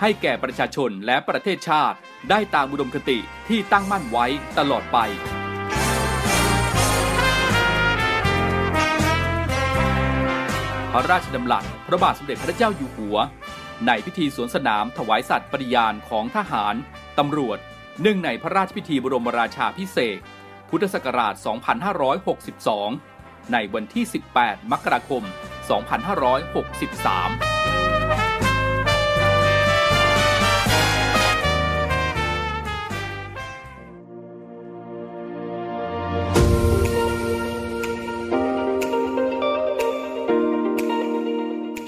ให้แก่ประชาชนและประเทศชาติ ได้ตามอุดมคติที่ตั้งมั่นไว้ตลอดไป พระราชดำรัสพระบาทสมเด็จพระเจ้าอยู่หัว ในพิธีสวนสนามถวายสัตย์ปฏิญาณของทหารตำรวจเนื่องในพระราชพิธีบรมราชาพิเศษ พุทธศักราช 2562 ในวันที่ 18 มกราคม 2563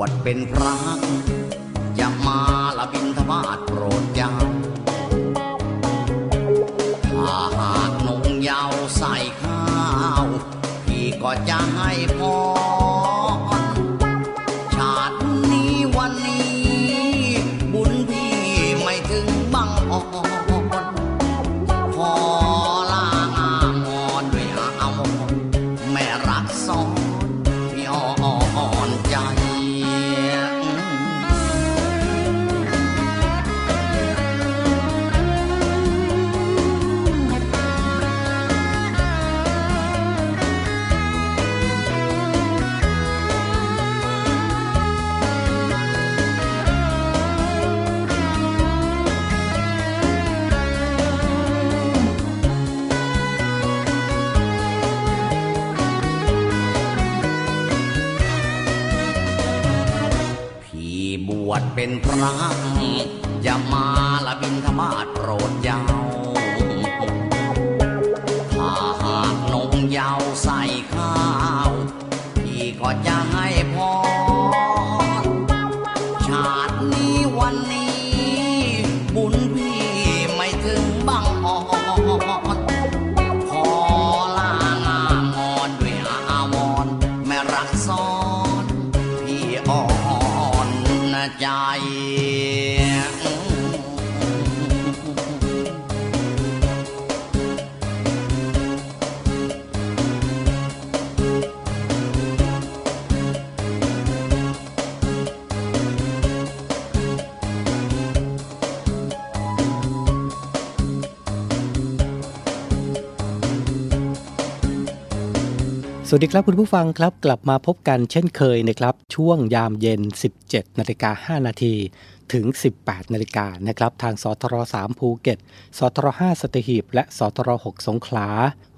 วดเป็นพระจะมาละบินธบาตโปรดเจ้าถ้าหากนงยาวใส่ข้าว พี่ก็จะ สวัสดีครับคุณผู้ฟังครับกลับมาพบกันเช่นเคยนะครับ ช่วงยามเย็น 17นาฬิกา5นาทีถึง 18นาฬิกานะครับทางสทร3ภูเก็ตสทร5สัตหีบ และสทร6สงขลา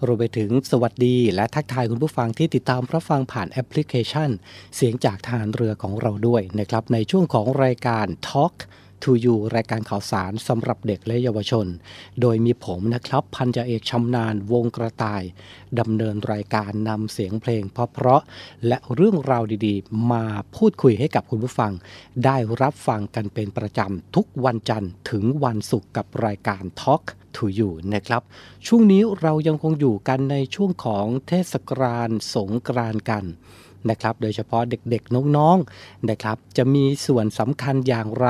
รวมไปถึงสวัสดี และทักทายคุณผู้ฟังที่ติดตามรับฟังผ่านแอปพลิเคชัน เสียงจากทหารเรือของเราด้วยนะครับในช่วงของรายการ Talk to You รายการข่าวสารสำหรับเด็กและเยาวชน โดยมีผมนะครับพันจ่าเอกชำนาญวงกระต่ายดำเนินรายการนำเสียงเพลงเพราะๆและเรื่องราวดีๆ มาพูดคุยให้กับคุณผู้ฟัง ได้รับฟังกันเป็นประจำทุกวันจันทร์ถึงวันศุกร์กับรายการ Talk to You นะครับ ช่วงนี้เรายังคงอยู่กันในช่วงของเทศกาลสงกรานต์กัน นะครับ โดยเฉพาะเด็กๆน้องๆนะครับ จะมีส่วนสำคัญอย่างไร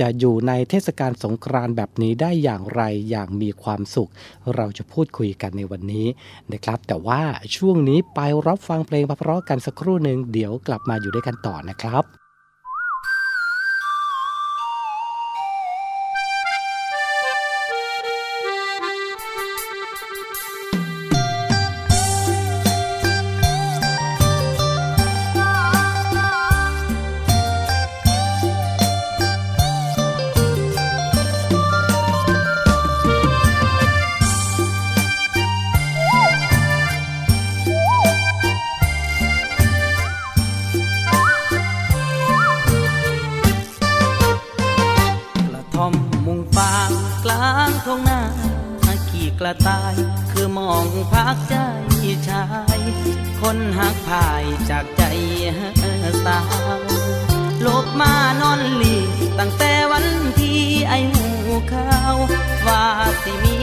จะอยู่ในเทศกาลสงกรานต์แบบนี้ได้อย่างไรอย่างมีความสุข เราจะพูดคุยกันในวันนี้นะครับ แต่ว่าช่วงนี้ไปรับฟังเพลงเพราะๆกันสักครู่หนึ่งเดี๋ยวกลับมาอยู่ด้วยกันต่อนะครับ หักพายจากใจสาวลบมานอนหลีตั้งแต่วันที่ไอหูเขาว่าสิมี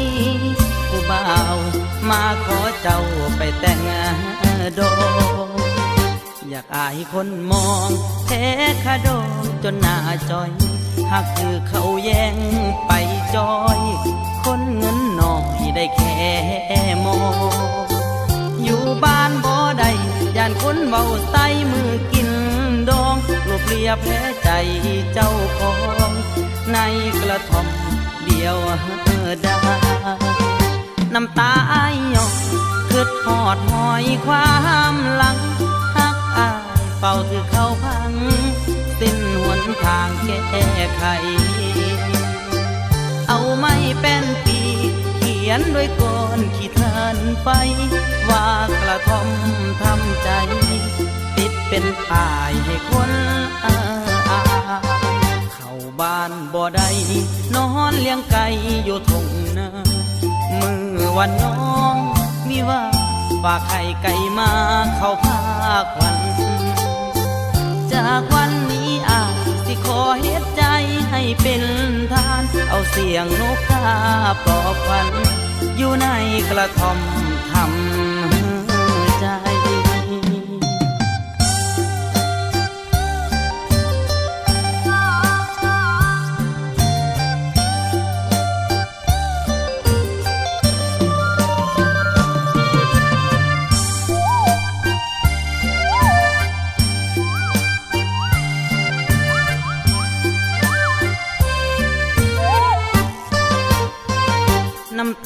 ผู้บ่าวมาขอเจ้าไปแต่งดออยากอายคนมองแท้ขะดองจนหน้าจอยหากคือเขาแย่งไปจอย คนเงินนอที่ได้แค่มองอยู่บ้านบ่ได้ ย่านคนเบาใส่มือกินดองลบเลียแพ้ใจเจ้าของในกระท่อมเดียวได้น้ำตาไอยอกคืดหอดหอยความหลังฮักอายเฝ้าถือเข้าพัง สิ้นหนทางแก้ไขเอาไม่เป็น ขียนด้วยก้อนขีดทานไป ว่ากระทอมทำใจ ติดเป็นป้ายให้คนอาเข้าบ้านบ่ได้นอนเลี้ยงไก่อยู่ทงนามือวันน้องมีว่าฝากไข่ไก่มาเข้าพาควัน จากวันนี้ ขอเฮ็ดใจให้เป็นทาน เอาเสียงนกกาปลอบควัน อยู่ในกระท่อมทำ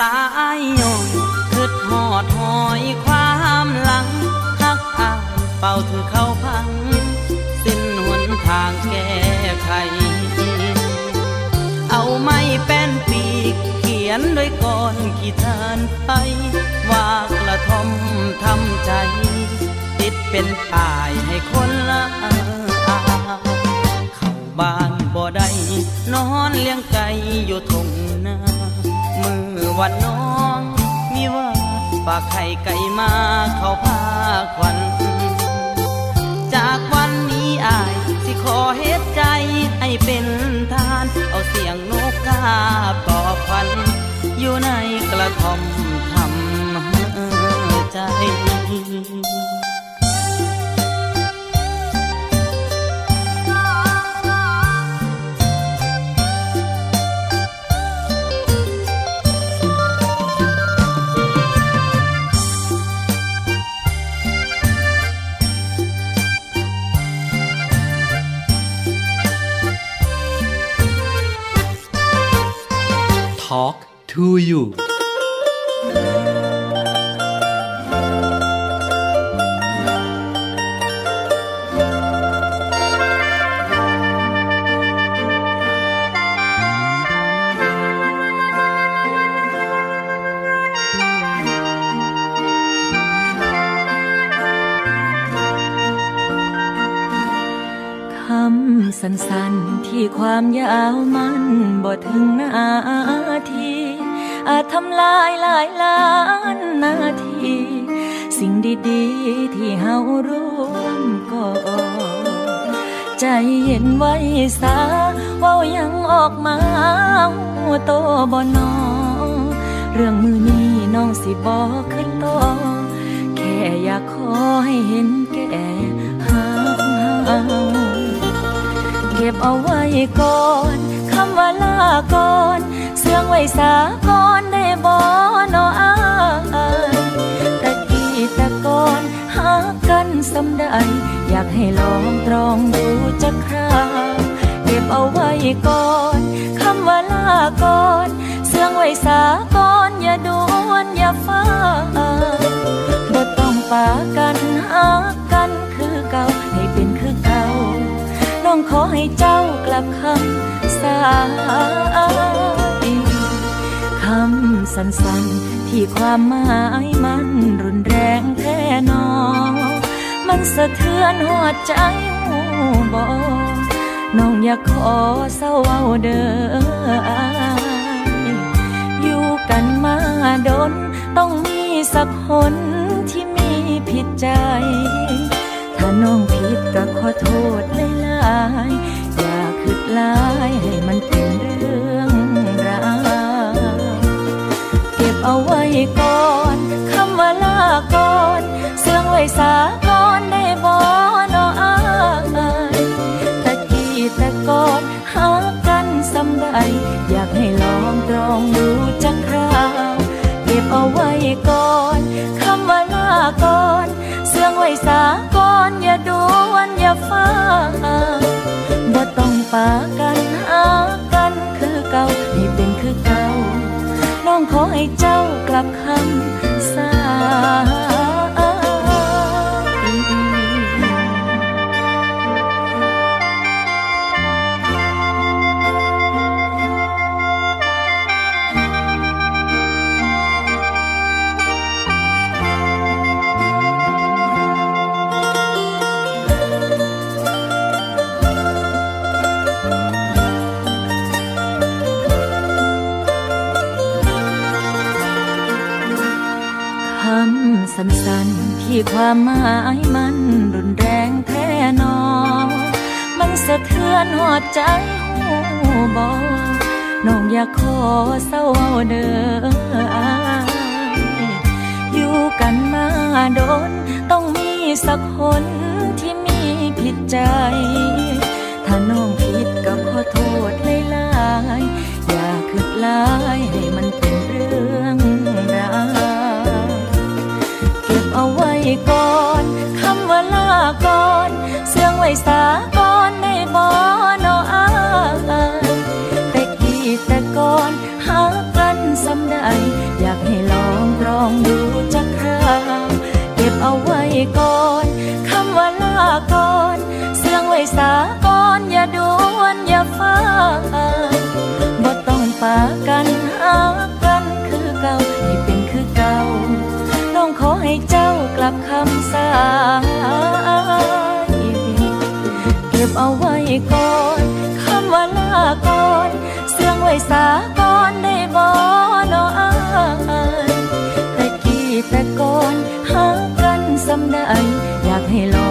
ตายยงคืดหอดหอยความหลังทักอายเป่าถือเข้าพัง สิ้นหนทางแก้ไข เอาไม่เป็นปีกเขียนด้วยก้อนขีทานไปว่ากระทมทำใจ ติดเป็นป้ายให้คนละอาเข้าบ้านบ่ได้นอนเลี้ยงไก่อยู่ทง มือวันน้องมีว่าฝากไข่ไก่มาเขาพาควัน จากวันนี้อายสิขอเฮ็ดใจให้เป็นทาน เอาเสียงนกกาปลอบควัน อยู่ในกระท่อมทำใจ talk to you. sun ที่ความยาวมันบ่ถึงนาที อาจทำลายหลายล้านนาที สิ่งดีๆ ที่เฮาร่วมก่อใจเย็นไว้สาเว้ายังออกมาหัวโตบ่นอเรื่องมือนี้น้องสิบอกขึ้นต่อแค่อยากขอให้เห็นแก่ บเอาไว้ก่อนคำว่าลาก่อนเสื่องไว้สาก่อนได้บ่นออายตะกี้ตะก่อนหากันสำใดอยากให้ลองตรองดูจักคราเก็บเอาไว้ก่อนคำว่าลาก่อนเสื่องไว้สาก่อนอย่าด่วนอย่าฟ้าบ่ต้องปากันหากัน องขอให้เจ้ากลับคำสายคำสั้นๆ ที่ความหมายมันรุนแรงแท้นอ มันสะเทือนหัวใจหูบอน้องอยากขอเศร้าเอาเด้ออยู่กันมาดน ต้องมีสักคนที่มีผิดใจ น้องผิดก็ขอโทษหลายๆอย่าคิดลายให้มันเป็นเรื่องราวเก็บเอาไว้ก่อนคำว่าลาก่อนเสื่องไว้สาก่อนได้บ่นออายตะกี้ตะก่อนหากันสำใดอยากให้ลองตรองดูจักคราวเก็บเอาไว้ก่อนคำว่าลาก่อนเสื่องไว้สาก่อน อย่าด่วนอย่าฟ้าบ่ต้องปากันหากันคือเก่าให้เป็นคือเก่าน้องขอให้เจ้ากลับคำ เศร้าเด้ออายอยู่กันมาโดน ต้องมีสักคนที่มีผิดใจ ถ้าน้องผิดก็ขอโทษหลายๆอย่าคิดลาย ลับคำสายเก็บเอาไว้ก่อนคำว่าลาก่อน เสื่องไว้สาก่อนได้บ่นอายแต่กี้แต่ก่อนหากันสำไดอยากให้ลอง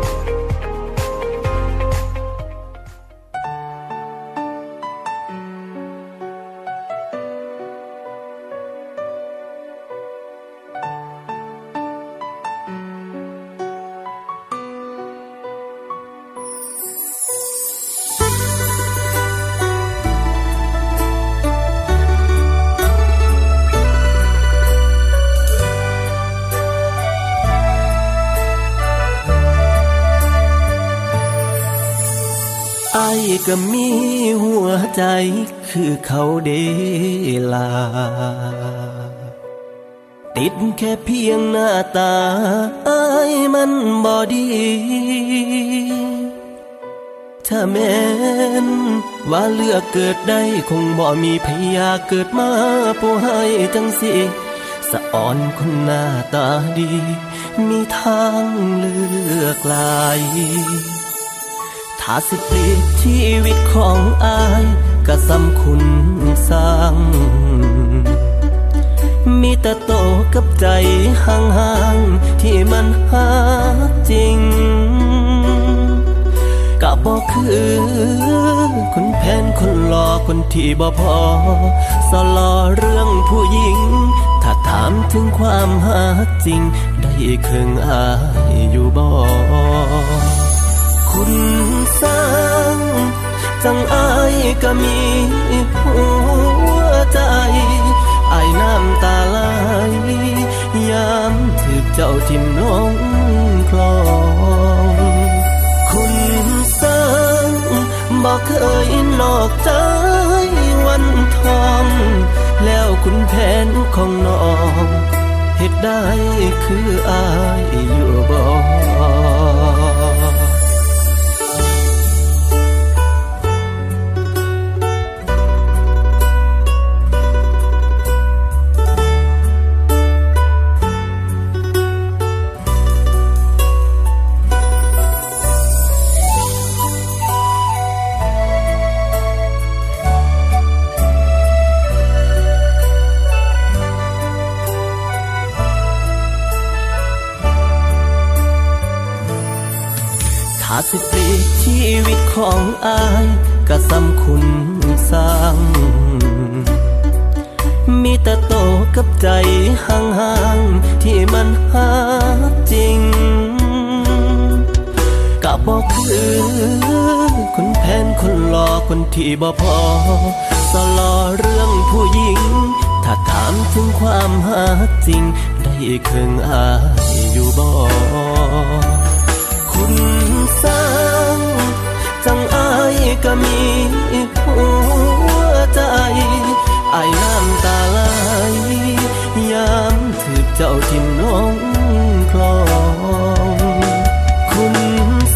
คือเขาเดลา ติดแค่เพียงหน้าตาอายมันบอดี ถ้าแม้น ว่าเลือกเกิดได้คงบ่มีพยาเกิดมาผู้ให้จังสิสะอ่อนคนหน้าตาดี มีทางเลือกหลาย ถ้าสิเปลี่ยนชีวิตของอาย ก็สำคุณสร้าง มีแต่โตกับใจห่างๆ ที่มันหาจริงก็บอกคือคนแพนคนหลอคนที่บ่พอ สลอเรื่องผู้หญิง ถ้าถามถึงความหาจริง ได้เครื่องอายอยู่บ่คุณสร้าง จังอายก็มีหัวใจอายน้ำตาไหลยามถือเจ้าทิมลงคลองคุณสร้างบอกเคยนอกใจวันทองแล้วคุณแผนของน้องเหตุได้คืออายอยู่บ่ สิปลีกชีวิตของอายก็สำคุณสร้าง มีแต่โตกับใจห่างๆ ที่มันหาจริงก็บอกคือคนแพนคนหล่อคนที่บ่พอสลอเรื่องผู้หญิง ถ้าถามถึงความหาจริง ได้เครื่องอายอยู่บ่ คุณสร้างจังอายก็มีหัวใจอายน้ำตาไหลยามถือเจ้าทิมน้องคลองคุณ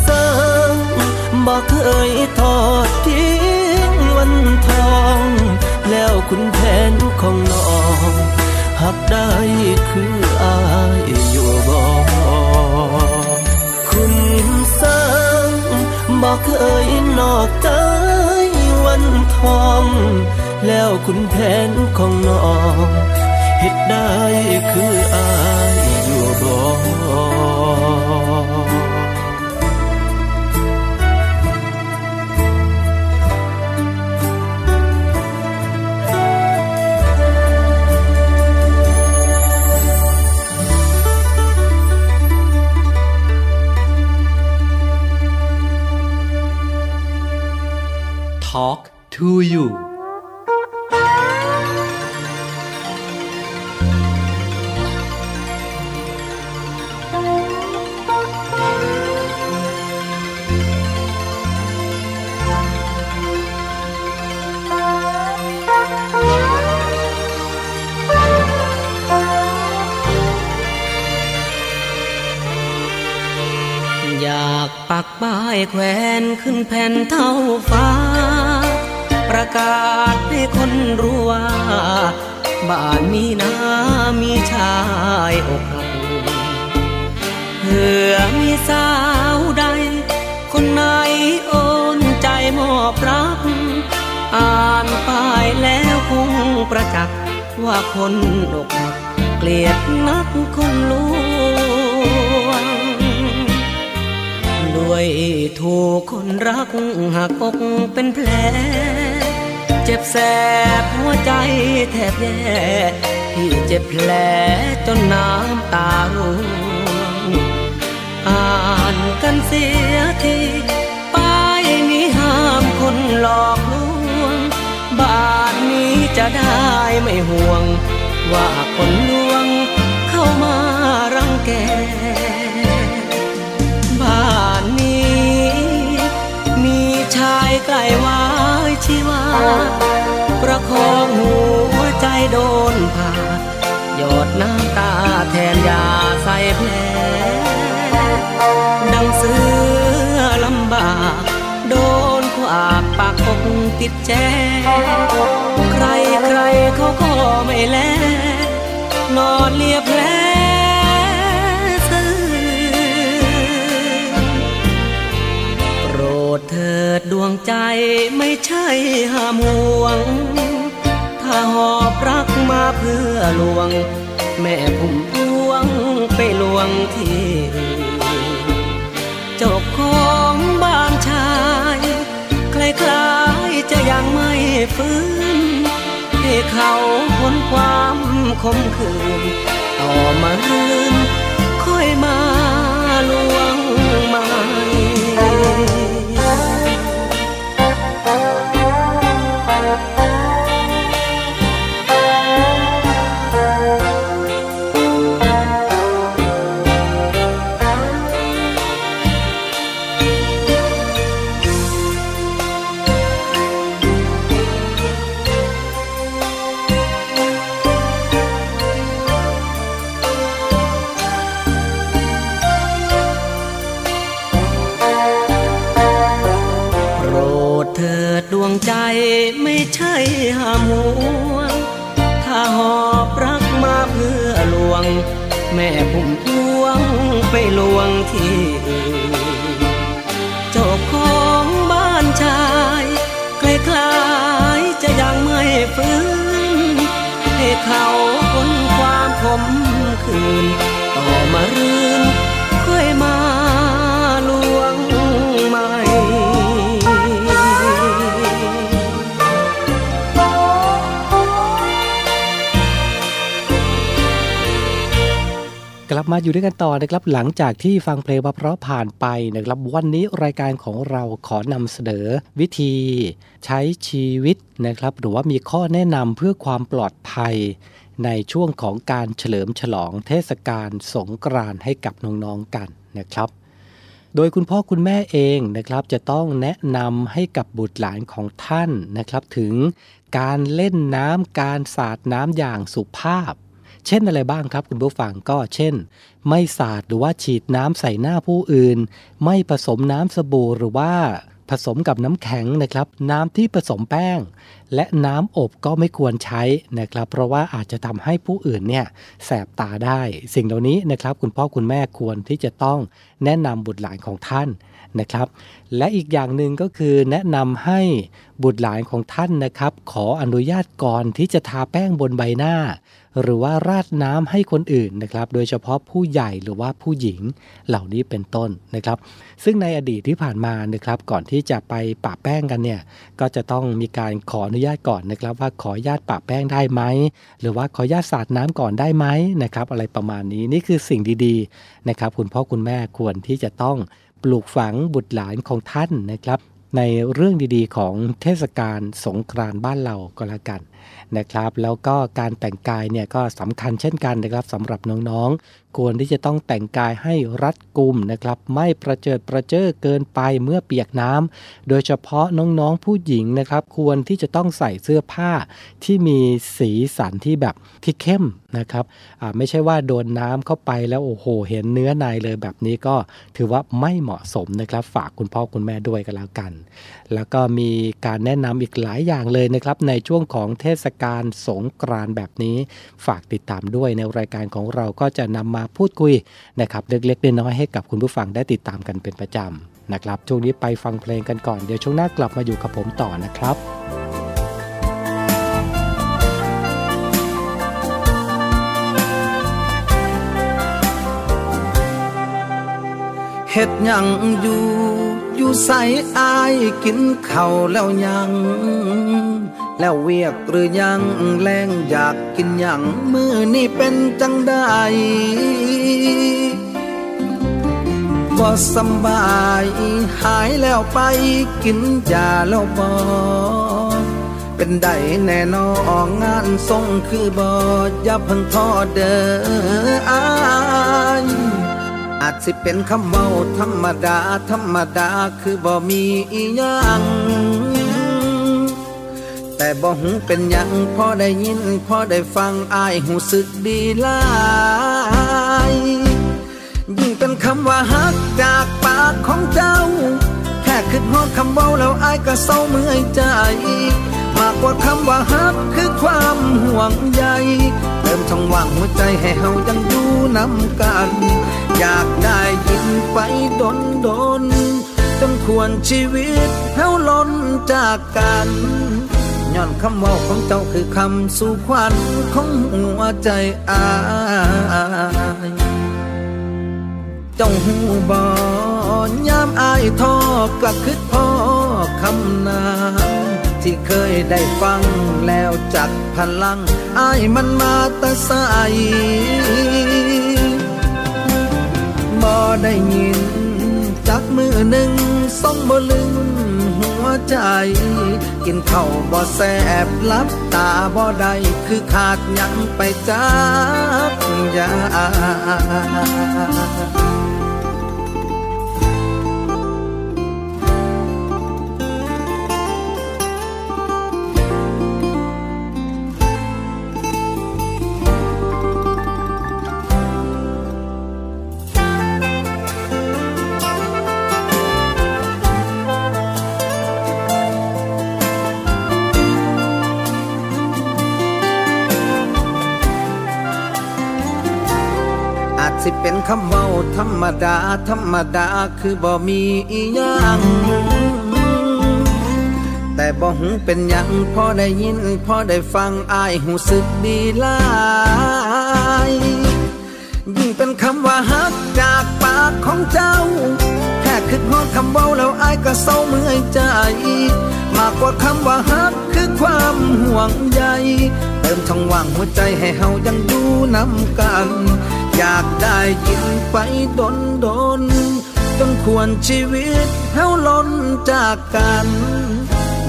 สร้างบอกเคยทอดทิ้งวันทอง แล้วคุณแผนของน้องหักได้คืออายอยู่บ่ สร้างบอกเคยนอกใจวันทอง แล้วคุณแผนของน้องเหตุได้คืออายอยู่บ่ to you ากปักป้ายแขวนขึ้นแผ่นเท่า กาศให้คนรู้ว่า บ้านมีน้ามีชายอกหักเผื่อมีสาวใด คนไหนโอนใจมอบรัก อ่านป้ายแล้วคงประจักษ์ว่าคนอกหักเกลียดนักคนลวงด้วยถูกคนรักหักอกเป็นแผล เจ็บแสบหัวใจแทบแย่ที่เจ็บแผลจนน้ำตาร่วงอ่านกันเสียทีป้ายนี้ห้ามคนหลอกลวงบ้านนี้จะได้ไม่ห่วง ว่าคนลวงเข้ามารังแกบ้านนี้ มีชายใกล้ ประคองหัวใจโดนผ่าหยดน้ำตาแทนยาใส่แผลดังเสือลำบากโดนขวากปากคกติดแจใครใครเขาก็ไม่แลนอนเลียแผล ดเถิดดวงใจไม่ใช่ห้ามห่วง ถ้าหอบรักมาเพื่อลวง แม่ผมพวงไปลวงที่เจ้าของบ้านชายคล้ายๆจะยังไม่ฟื้น ให้เขาพ้นความคมคืน ต่อมาลืมค่อยมาลวงมา อยู่ด้วยกันต่อนะครับหลังจากที่ฟังเพลงเพราะผ่านไปนะครับวันนี้รายการของเราขอนำเสนอวิธี ใช้ชีวิตนะครับ หรือว่ามีข้อแนะนำเพื่อความปลอดภัย ในช่วงของการเฉลิมฉลองเทศกาลสงกรานต์ให้กับน้องๆกันนะครับ โดยคุณพ่อคุณแม่เองนะครับ จะต้องแนะนำให้กับบุตรหลานของท่านนะครับ ถึงการเล่นน้ำการสาดน้ำอย่างสุภาพ เช่นอะไรบ้างครับ คุณผู้ฟังก็เช่น ไม่สาดหรือว่าฉีดน้ำใส่หน้าผู้อื่น ไม่ผสมน้ำสบู่หรือว่าผสมกับน้ำแข็งนะครับ น้ำที่ผสมแป้ง และน้ำอบก็ไม่ควรใช้นะครับ เพราะว่าอาจจะทำให้ผู้อื่นเนี่ยแสบตาได้ สิ่งเหล่านี้นะครับ คุณพ่อคุณแม่ควรที่จะต้องแนะนำบุตรหลานของท่านนะครับ และอีกอย่างหนึ่งก็คือแนะนำให้บุตรหลานของท่านนะครับ ขออนุญาตก่อนที่จะทาแป้งบนใบหน้า หรือว่าราดน้ำให้คนอื่นนะครับ โดยเฉพาะผู้ใหญ่หรือว่าผู้หญิงเหล่านี้เป็นต้นนะครับ ซึ่งในอดีตที่ผ่านมานะครับ ก่อนที่จะไปปะแป้งกันเนี่ย ก็จะต้องมีการขออนุญาตก่อนนะครับ ว่าขออนุญาตปะแป้งได้ไหม หรือว่าขออนุญาตสาดน้ำก่อนได้ไหมนะครับ อะไรประมาณนี้นี่คือสิ่งดีๆนะครับ คุณพ่อคุณแม่ควรที่จะต้องปลูกฝังบุตรหลานของท่านนะครับในเรื่องดีๆ ของเทศกาลสงกรานต์บ้านเราก็แล้วกัน นะครับ แล้วก็การแต่งกายเนี่ยก็สำคัญเช่นกันนะครับสำหรับน้องๆ ควรที่จะต้องแต่งกายให้รัดกุมนะครับ ไม่ประเจิดประเจ้อเกินไปเมื่อเปียกน้ำโดยเฉพาะน้องๆผู้หญิงนะครับ ควรที่จะต้องใส่เสื้อผ้าที่มีสีสันที่แบบที่เข้มนะครับไม่ใช่ว่าโดนน้ำเข้าไปแล้วโอ้โห เห็นเนื้อในเลยแบบนี้ก็ถือว่าไม่เหมาะสมนะครับ ฝากคุณพ่อคุณแม่ด้วยกันแล้วกัน แล้วก็มีการแนะนำอีกหลายอย่างเลยนะครับ ในช่วงของเทศกาลสงกรานต์แบบนี้ ฝากติดตามด้วยในรายการของเราก็จะนำมาพูดคุยนะครับเล็กๆน้อยๆให้กับคุณผู้ฟังได้ติดตามกันเป็นประจำนะครับช่วงนี้ไปฟังเพลงกันก่อนเดี๋ยวช่วงหน้ากลับมาอยู่กับผมต่อนะครับเฮ็ดหยังอยู่ อยู่ใส่อายกินเข้าแล้วยัง แล้วเวียกหรือยังแรงอยากกินยังมือนี่เป็นจังได้บ่สบายหายแล้วไปกินยาแล้วบ่เป็นได้แน่นอนงานทรงคือบ่อย่าเพิ่งท้อเด้ออาย อาจสิเป็นคำเว้าธรรมดา ธรรมดาคือบ่มีอีหยังแต่บ่หูเป็นยังพอได้ยินพอได้ฟังอายหูสึกดีลายยิ่งเป็นคำว่าฮักจากปากของเจ้า แค่คิดฮอดคำเบาแล้วอายก็เศร้าเมื่อยใจ มากกว่าคำว่าฮักคือความห่วงใยเติมช่องว่างหัวใจให้เฮายังอยู่นำกัน อยากได้ยินไปดนดนจนควรชีวิตเฮาล้นจากกันย้อนคำว่าของเจ้าคือคำสู่ขวัญของหัวใจอายเจ้าหูบอยามอายทอกลับคิดพ่อคำนานที่เคยได้ฟังแล้วจักพลังอายมันมาแต่ใส บ่ได้ยิน จักมือหนึ่งส่องบ่ลึงหัวใจ กินข้าวบ่แสบลับตาบ่ได้คือขาดยังไปจักยา คำเว้าธรรมดา ธรรมดาคือบ่มีอีหยังแต่บ่หูเป็นหยังพอได้ยินพอได้ฟังอายหูสึกดีลายยิ่งเป็นคำว่าฮักจากปากของเจ้า แค่คิดฮอดคำเว้าแล้วอายก็เศร้าเมื่อยใจ มากกว่าคำว่าฮักคือความห่วงใยเติมช่องว่างหัวใจให้เฮายังอยู่นำกัน อยากได้ยินไปดนดนจนควรชีวิตเฮาล้นจากกัน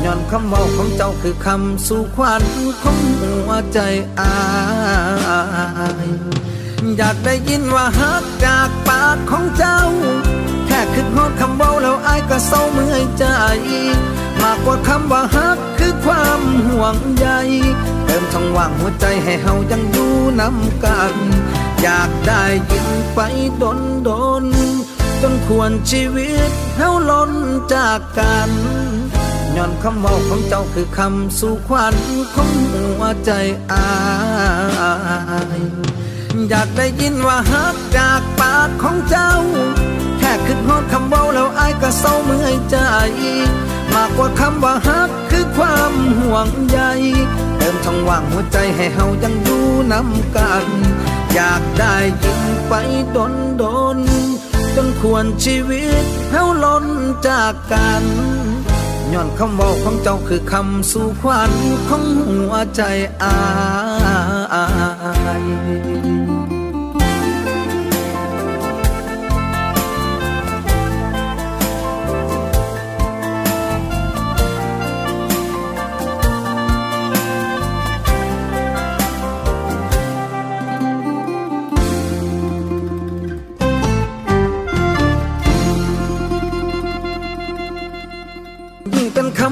ย้อนคำเว้าของเจ้าคือคำสู่ขวัญของหัวใจอายอยากได้ยินว่าฮักจากปากของเจ้า แค่คิดฮอดคำเว้าแล้วอายก็เศร้าเมื่อยใจ มากกว่าคำว่าฮักคือความห่วงใยเติมช่องว่างหัวใจให้เฮายังอยู่นำกัน อยากได้ยินไปดนดนจนควรชีวิตเฮาล้นจากกันย้อนคำเว้าของเจ้าคือคำสู่ขวัญของหัวใจอายอยากได้ยินว่าฮักจากปากของเจ้า แค่คิดฮอดคำเว้าแล้วอายก็เศร้าเมื่อยใจ มากกว่าคำว่าฮักคือความห่วงใย ติมช่องว่างหัวใจให้เฮายังอยู่นำกัน อยากได้ยินไปดนดนจนควรชีวิตเฮาล้นจากกันย้อนคำเว้าของเจ้าคือคำสู่ขวัญของหัวใจอา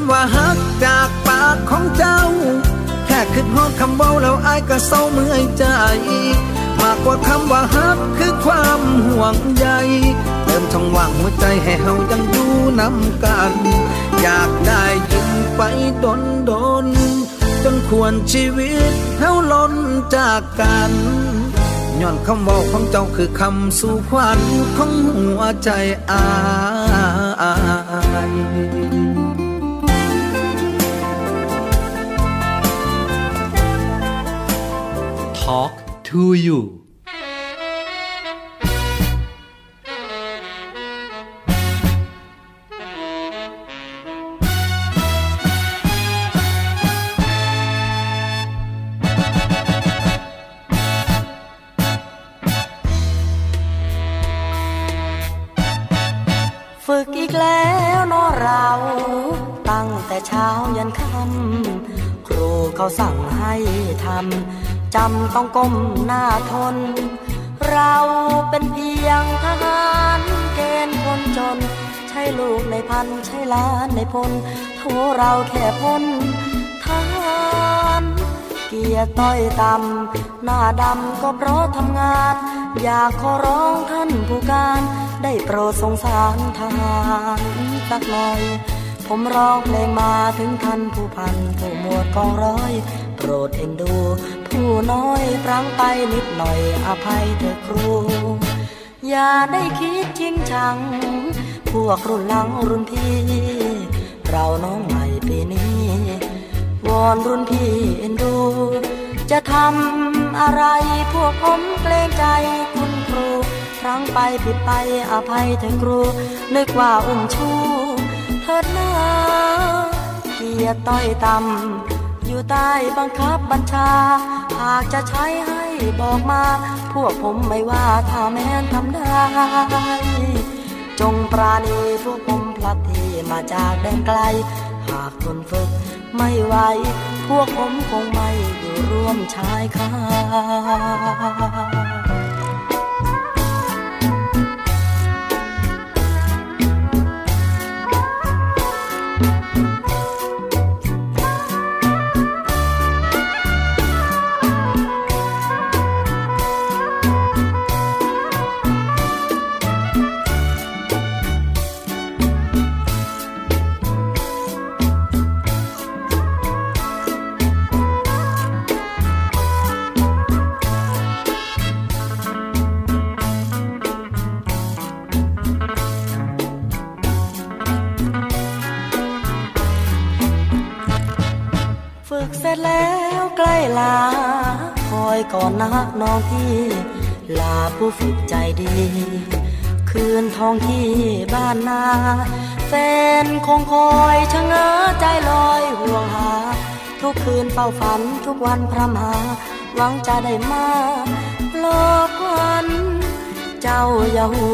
ำว่าฮักจากปากของเจ้า แค่คิดฮอดคำเว้าแล้วอายก็เศร้าเมื่อยใจมากกว่าคำว่าฮักคือความห่วงใยเติมช่องว่างหัวใจให้เฮายังอยู่นำกัน อยากได้ยินไปดนดนจนควรชีวิตเฮาล้นจากกันย้อนคำเว้าของเจ้าคือคำสู่ขวัญของหัวใจอาย Talk to you ฝึกอีกแล้วเนอเรา ตั้งแต่เช้ายันค่ำครูเขาสั่งให้ทำ จำต้องก้มหน้าทน เราเป็นเพียงทหารเกณฑ์คนจน ใช่ลูกในพันใช่ล้านในพลโทเราแค่พ้นทหารเกียรติต้อยต่ำหน้าดำก็เพราะทำงาน อยากขอร้องท่านผู้การ ได้โปรดสงสารทหารสักหน่อย ผมร้องเพลงมาถึงท่านผู้พันผู้หมวดกองร้อย รดเอ็นดู ผู้น้อยพรังไปนิดหน่อยอภัยเถอะครู อย่าได้คิดจริงชัง พวกรุ่นหลังรุ่นพี่ เราน้องใหม่ปีนี้ วอนรุ่นพี่เอ็นดู จะทำอะไรพวกผมเกรงใจคุณครูครั้งไปผิดไปอภัยเถอะครู นึกว่าอุ้มชูเถิดหน้าเกียรติต้อยต่ำ ใต้บังคับบัญชา หากจะใช้ให้บอกมา พวกผมไม่ว่าถ้าแม้นทำได้ จงปราณีพวกผมพลัดที่มาจากแดนไกล หากทนฝึกไม่ไหว พวกผมคงไม่อยู่ร่วมชายคา ก่อนนะน้องพี่ลาผู้ฝึกใจดี คืนทองที่บ้านนา แฟนคงคอยชะเง้อใจลอยห่วงหา ทุกคืนเฝ้าฝันทุกวันพรำหาหวังจะได้มาหลอกวันเจ้าอย่าหู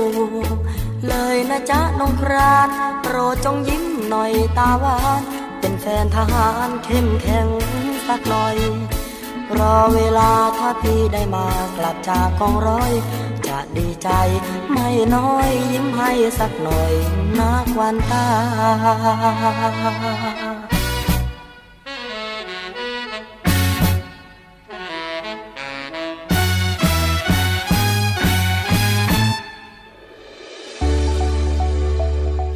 เลยนะจ๊ะน้องครานโปรดจงยิ้มหน่อยตาหวาน เป็นแฟนทหารเข้มแข็งสักหน่อย รอเวลาถ้าพี่ได้มากลับจากกองร้อย จะดีใจไม่น้อยยิ้มให้สักหน่อยนักวันตา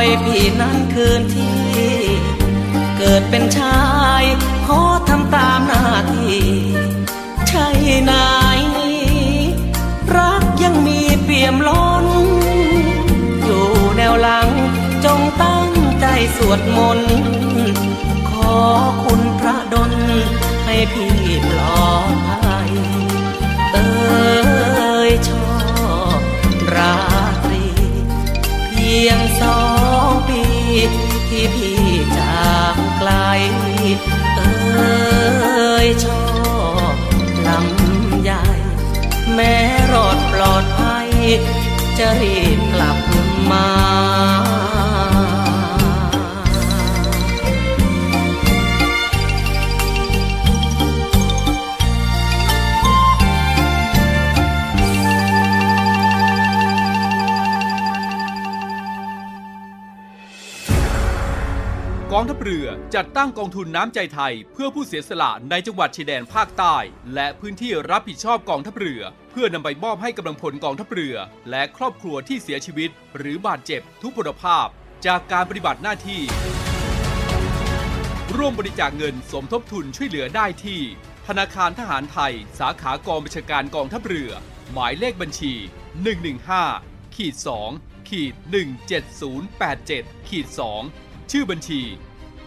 อยพี่นั้นคืนที่ เกิดเป็นชายขอทำตามหน้าที่ใช่นายนี้รักยังมีเปี่ยมล้น อยู่แนวหลังจงตั้งใจสวดมนต์ขอคุณพระดลให้พี่ปลอดภัยเอ้ยชอบราตรี เพียงสอง พี่จากไกล เอ้ยชอบลำใหญ่ แม้รอดปลอดภัยจะรีบกลับมา องทัพเรือจัดตั้งกองทุนน้ำใจไทย เพื่อผู้เสียสละในจังหวัดชายแดนภาคใต้ และพื้นที่รับผิดชอบกองทัพเรือ เพื่อนำไปมอบให้กำลังพลกองทัพเรือ และครอบครัวที่เสียชีวิต หรือบาดเจ็บทุกพลภาพ จากการปฏิบัติหน้าที่ ร่วมบริจาคเงินสมทบทุนช่วยเหลือได้ที่ ธนาคารทหารไทย สาขากองบัญชาการกองทัพเรือ หมายเลขบัญชี 115ขีด2ขีด17087ขีด2ชื่อบัญชี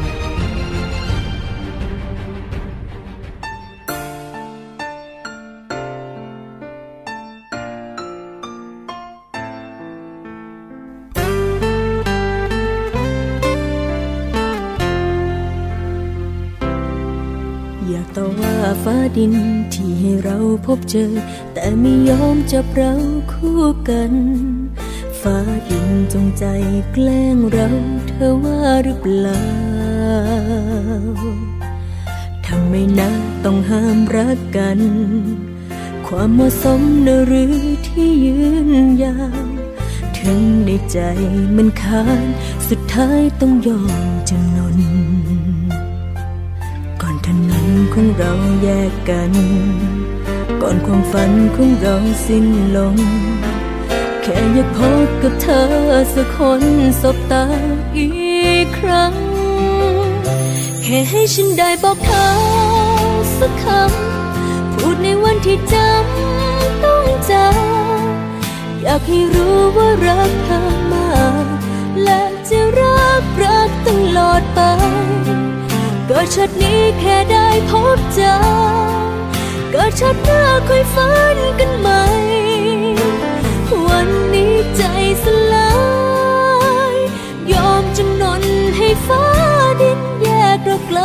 4584 ดินที่ให้เราพบเจอ แต่ไม่ยอมจับเราคู่กัน ฟ้าดินจงใจแกล้งเราเธอว่าหรือเปล่าทำไมนะต้องห้ามรักกัน ความเหมาะสมนหรือที่ยืนยาวถึงในใจมันคาน สุดท้ายต้องยอมจำน ของเราแยกกัน ก่อนความฝันของเราสิ้นลง แค่อยากพบกับเธอสักคนสบตาอีกครั้ง แค่ให้ฉันได้บอกเธอสักคำ พูดในวันที่จำต้องจำอยากให้รู้ว่ารักเธอมาก และจะรักรักตลอดไป กิดชัดนี้แค่ได้พบเจอก็ชัดหน้าค่อยฝันกันใหม่ วันนี้ใจสลาย ยอมจำนนให้ฟ้าดินแยกเราไกล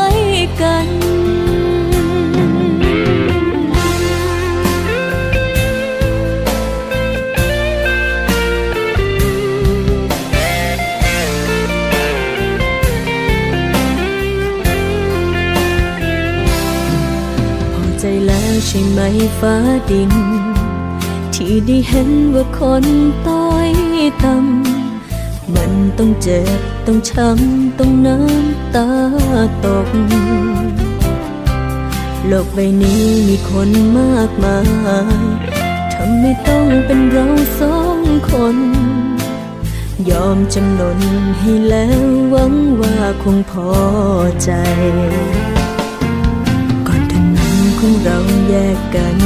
กัน ใช่ไหมฟ้าดิน ที่ได้เห็นว่าคนต้อยต่ำมันต้องเจ็บ ต้องช้ำ ต้องน้ำตาตก โลกใบนี้มีคนมากมาย ทำไม่ต้องเป็นเราสองคน ยอมจำนนให้แล้วหวังว่าคงพอใจ ของเราแยกกัน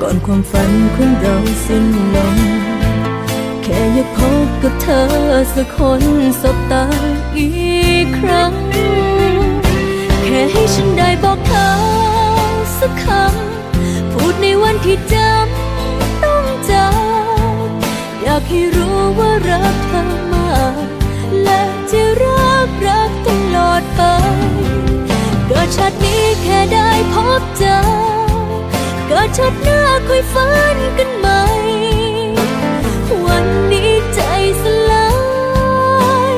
ก่อนความฝันของเราสิ้นลง แค่อยากพบกับเธอสักคนสบตาอีกครั้ง แค่ให้ฉันได้บอกเธอสักคำ พูดในวันที่จำต้องจากอยากให้รู้ว่ารักเธอมากและจะรักรักตลอดไป ชาตินี้แค่ได้พบเจอ เกิดชาติหน้าค่อยฝันกันใหม่ วันนี้ใจสลาย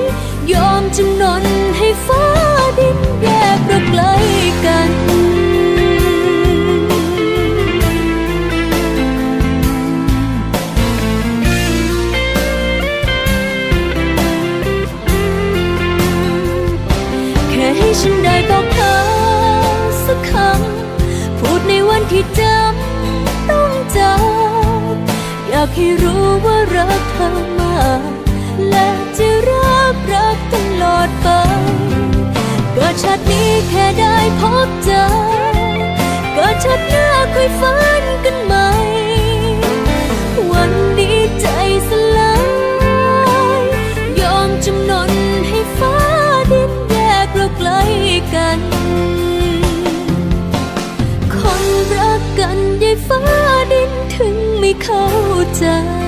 ยอมจำนนให้ฟ้าดินแยกเราไกลกัน ให้รู้ว่ารักเธอมากและจะรักรักตลอดไปเกิดชาตินี้แค่ได้พบเจอเกิดชาติหน้าค่อยฝันกันมาา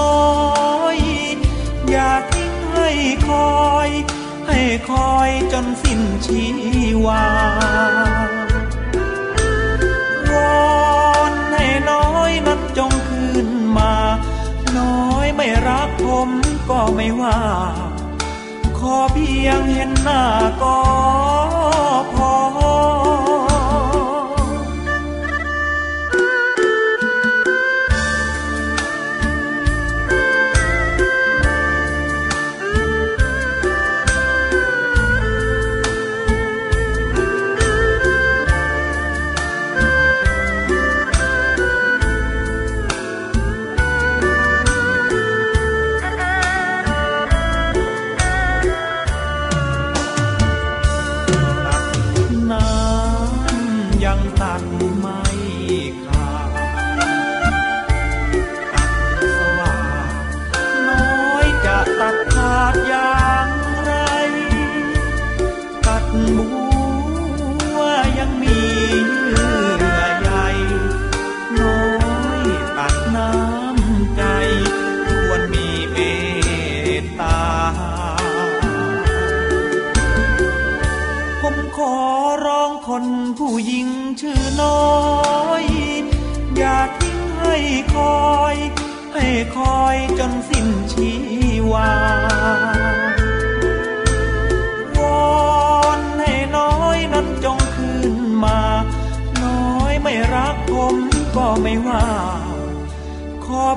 น้อย อย่าทิ้งให้คอย ให้คอยจนสิ้นชีวาวอนให้น้อยนั้นจงคืนมา น้อยไม่รักผมก็ไม่ว่า ขอเพียงเห็นหน้าก็พอ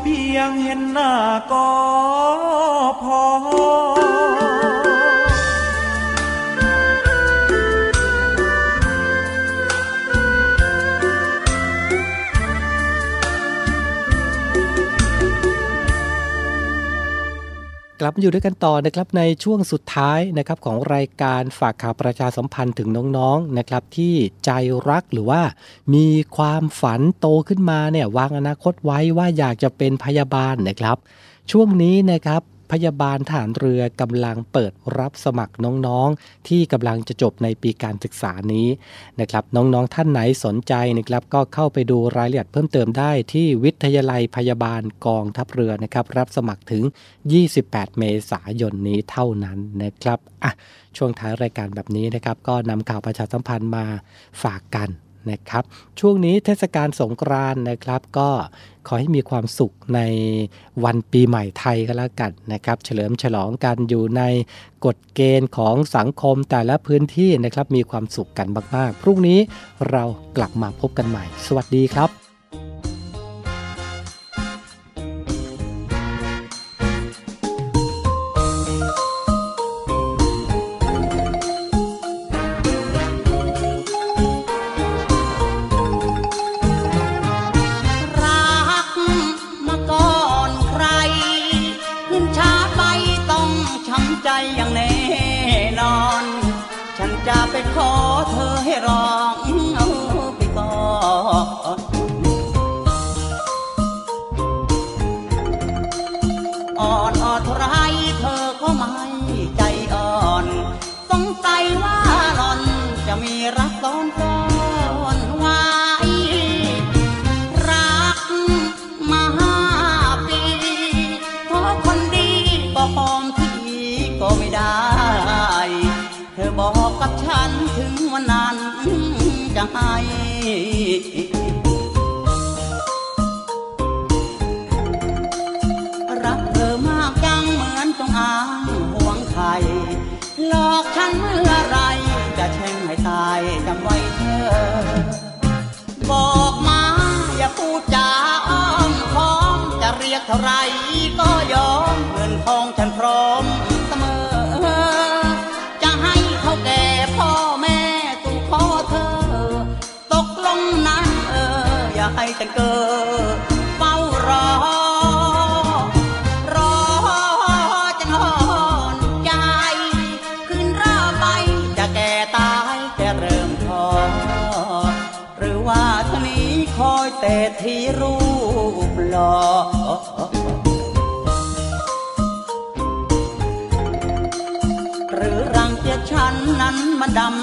เพียงเห็นหน้าก็พอ ลับมาอยู่ด้วยกันต่อนะครับในช่วงสุดท้ายนะครับของรายการฝากข่าวประชาสัมพันธ์ถึงน้องๆนะครับที่ใจรักหรือว่า มีความฝันโตขึ้นมาเนี่ยวางอนาคตไว้ว่าอยากจะเป็นพยาบาลนะครับ ช่วงนี้นะครับ พยาบาลฐานเรือกำลังเปิดรับสมัครน้องๆ ที่กำลังจะจบในปีการศึกษานี้นะครับน้องๆท่านไหนสนใจนะครับก็เข้าไปดูรายละเอียดเพิ่มเติมได้ที่วิทยาลัยพยาบาลกองทัพเรือนะครับรับสมัครถึง 28 เมษายนนี้เท่านั้นนะครับอะช่วงท้ายรายการแบบนี้นะครับก็นำข่าวประชาสัมพันธ์มาฝากกัน นะครับ ช่วงนี้เทศกาลสงกรานต์นะครับ ก็ขอให้มีความสุขในวันปีใหม่ไทยก็แล้วกันนะครับ เฉลิมฉลองกันอยู่ในกฎเกณฑ์ของสังคมแต่ละพื้นที่นะครับ มีความสุขกันมากๆ พรุ่งนี้เรากลับมาพบกันใหม่ สวัสดีครับ จะ เกิดเฝ้ารอ รอจนหอนใจขึ้นร่าไปจะแก่ตายแต่เริ่มทอหรือว่าท่านี้คอยแต่ที่รูปหล่อหรือรังเกียจฉันนั้นมันดำ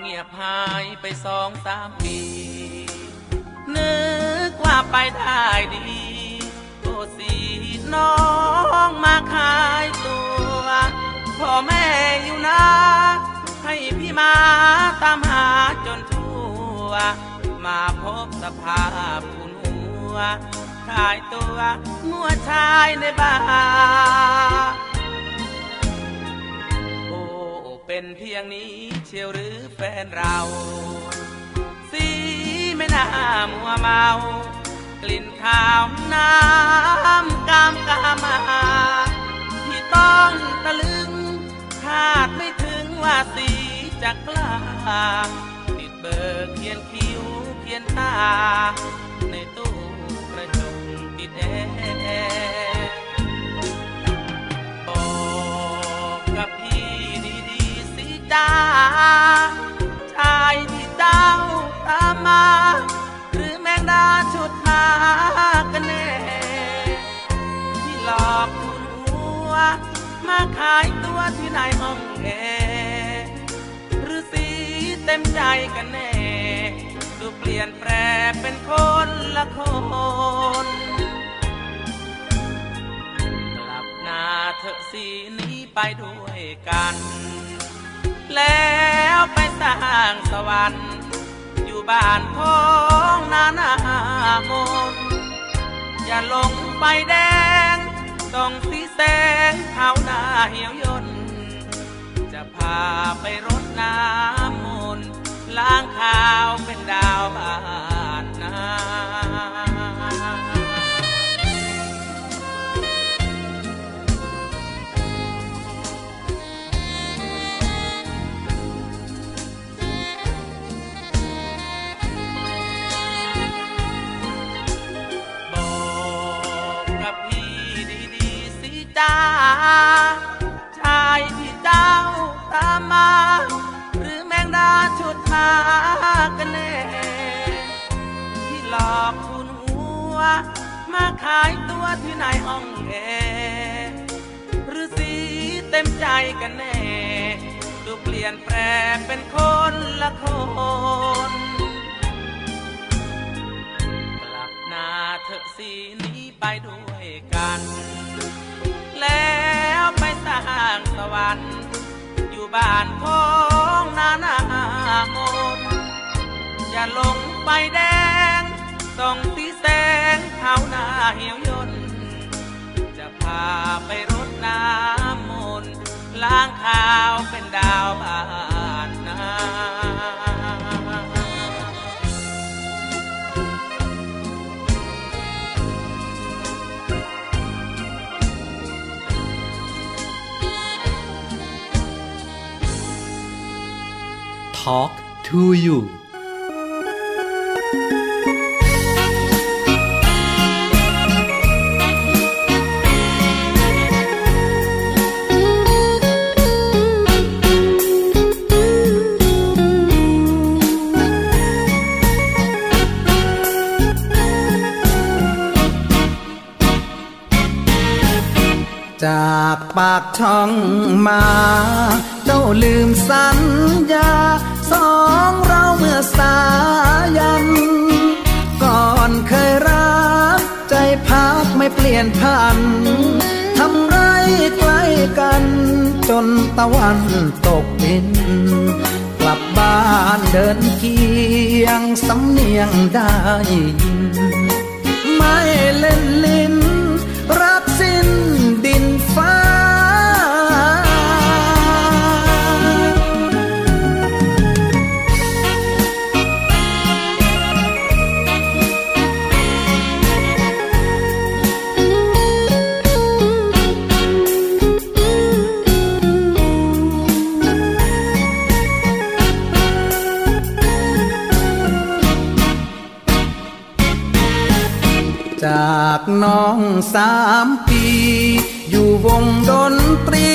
เงียบหายไปสองสามปี นึกว่าไปได้ดีโอ้สีน้องมาขายตัวพ่อแม่อยู่นะให้พี่มาตามหาจนทั่ว มาพบสภาพคุณหัวขายตัวมัวชายในบ้าน เป็นเพียงนี้เชียวหรือแฟนเรา สีไม่น่ามัวเมา กลิ่นขาวน้ำกามกามาที่ต้องตะลึงคาดไม่ถึงว่าสีจะกล้าติดเบอร์เขียนคิ้วเขียนตา ในตู้กระจกติดแอร์ จ้าชายที่เจ้าตามมา หรือแมงดาชุดมากันแน่ที่หลอกคุณหัว มาขายตัวที่ไหนห้องแอหรือสีเต็มใจกันแน่ดูเปลี่ยนแปลเป็นคนละคนกลับหน้าเถอะสีนี้ไปด้วยกัน แล้วไปสร้างสวรรค์ อยู่บ้านท้องนานามนอย่าลงไปแดง ต้องสีแสงเท้าหน้าเหี่ยวยนจะพาไปรดน้ำมนต์ล้างข้าวเป็นดาวบ้านนา Talk to you จากปากช่องมา เจ้าลืมสัญ ตะวันตกดิน กลับบ้านเดินเคียงสำเนียงได้ยิน ไม่เล่นลิ้น น้องสามปี อยู่วงดนตรี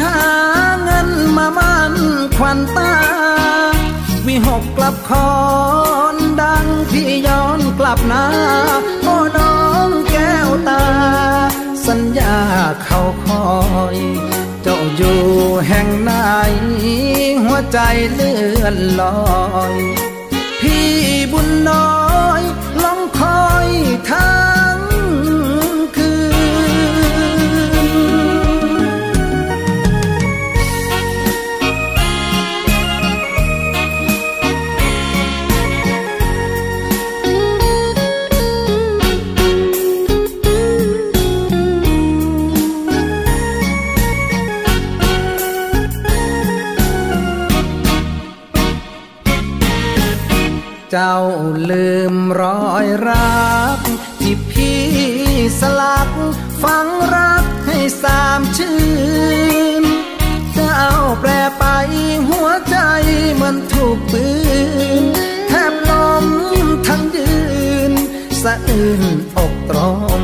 หาเงินมามันควันตา วิหกกลับคอนดังพี่ย้อนกลับนาโอ้น้องแก้วตา สัญญาเขาคอย เจ้าอยู่แห่งไหน หัวใจเลื่อนลอย พี่บุญน้อย จ้าลืมรอยรักที่พี่สลักฝังรักให้สามชื่น เจ้าแปรไปหัวใจเหมือนถูกปืนแทบล้มทั้งยืน สะอื้นอกตรม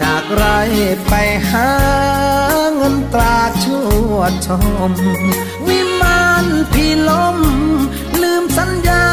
จากไรไปหาเงินตราชวดชม วิมานพี่ล้มลืมสัญญา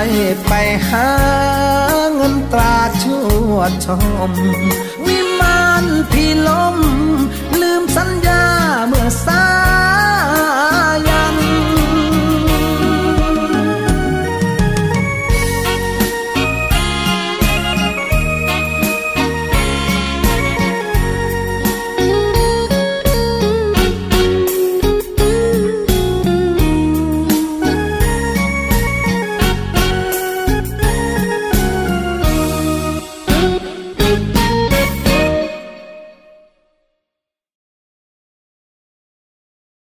ไรไปหาเงินตราชั่วชม วิมานพี่ลม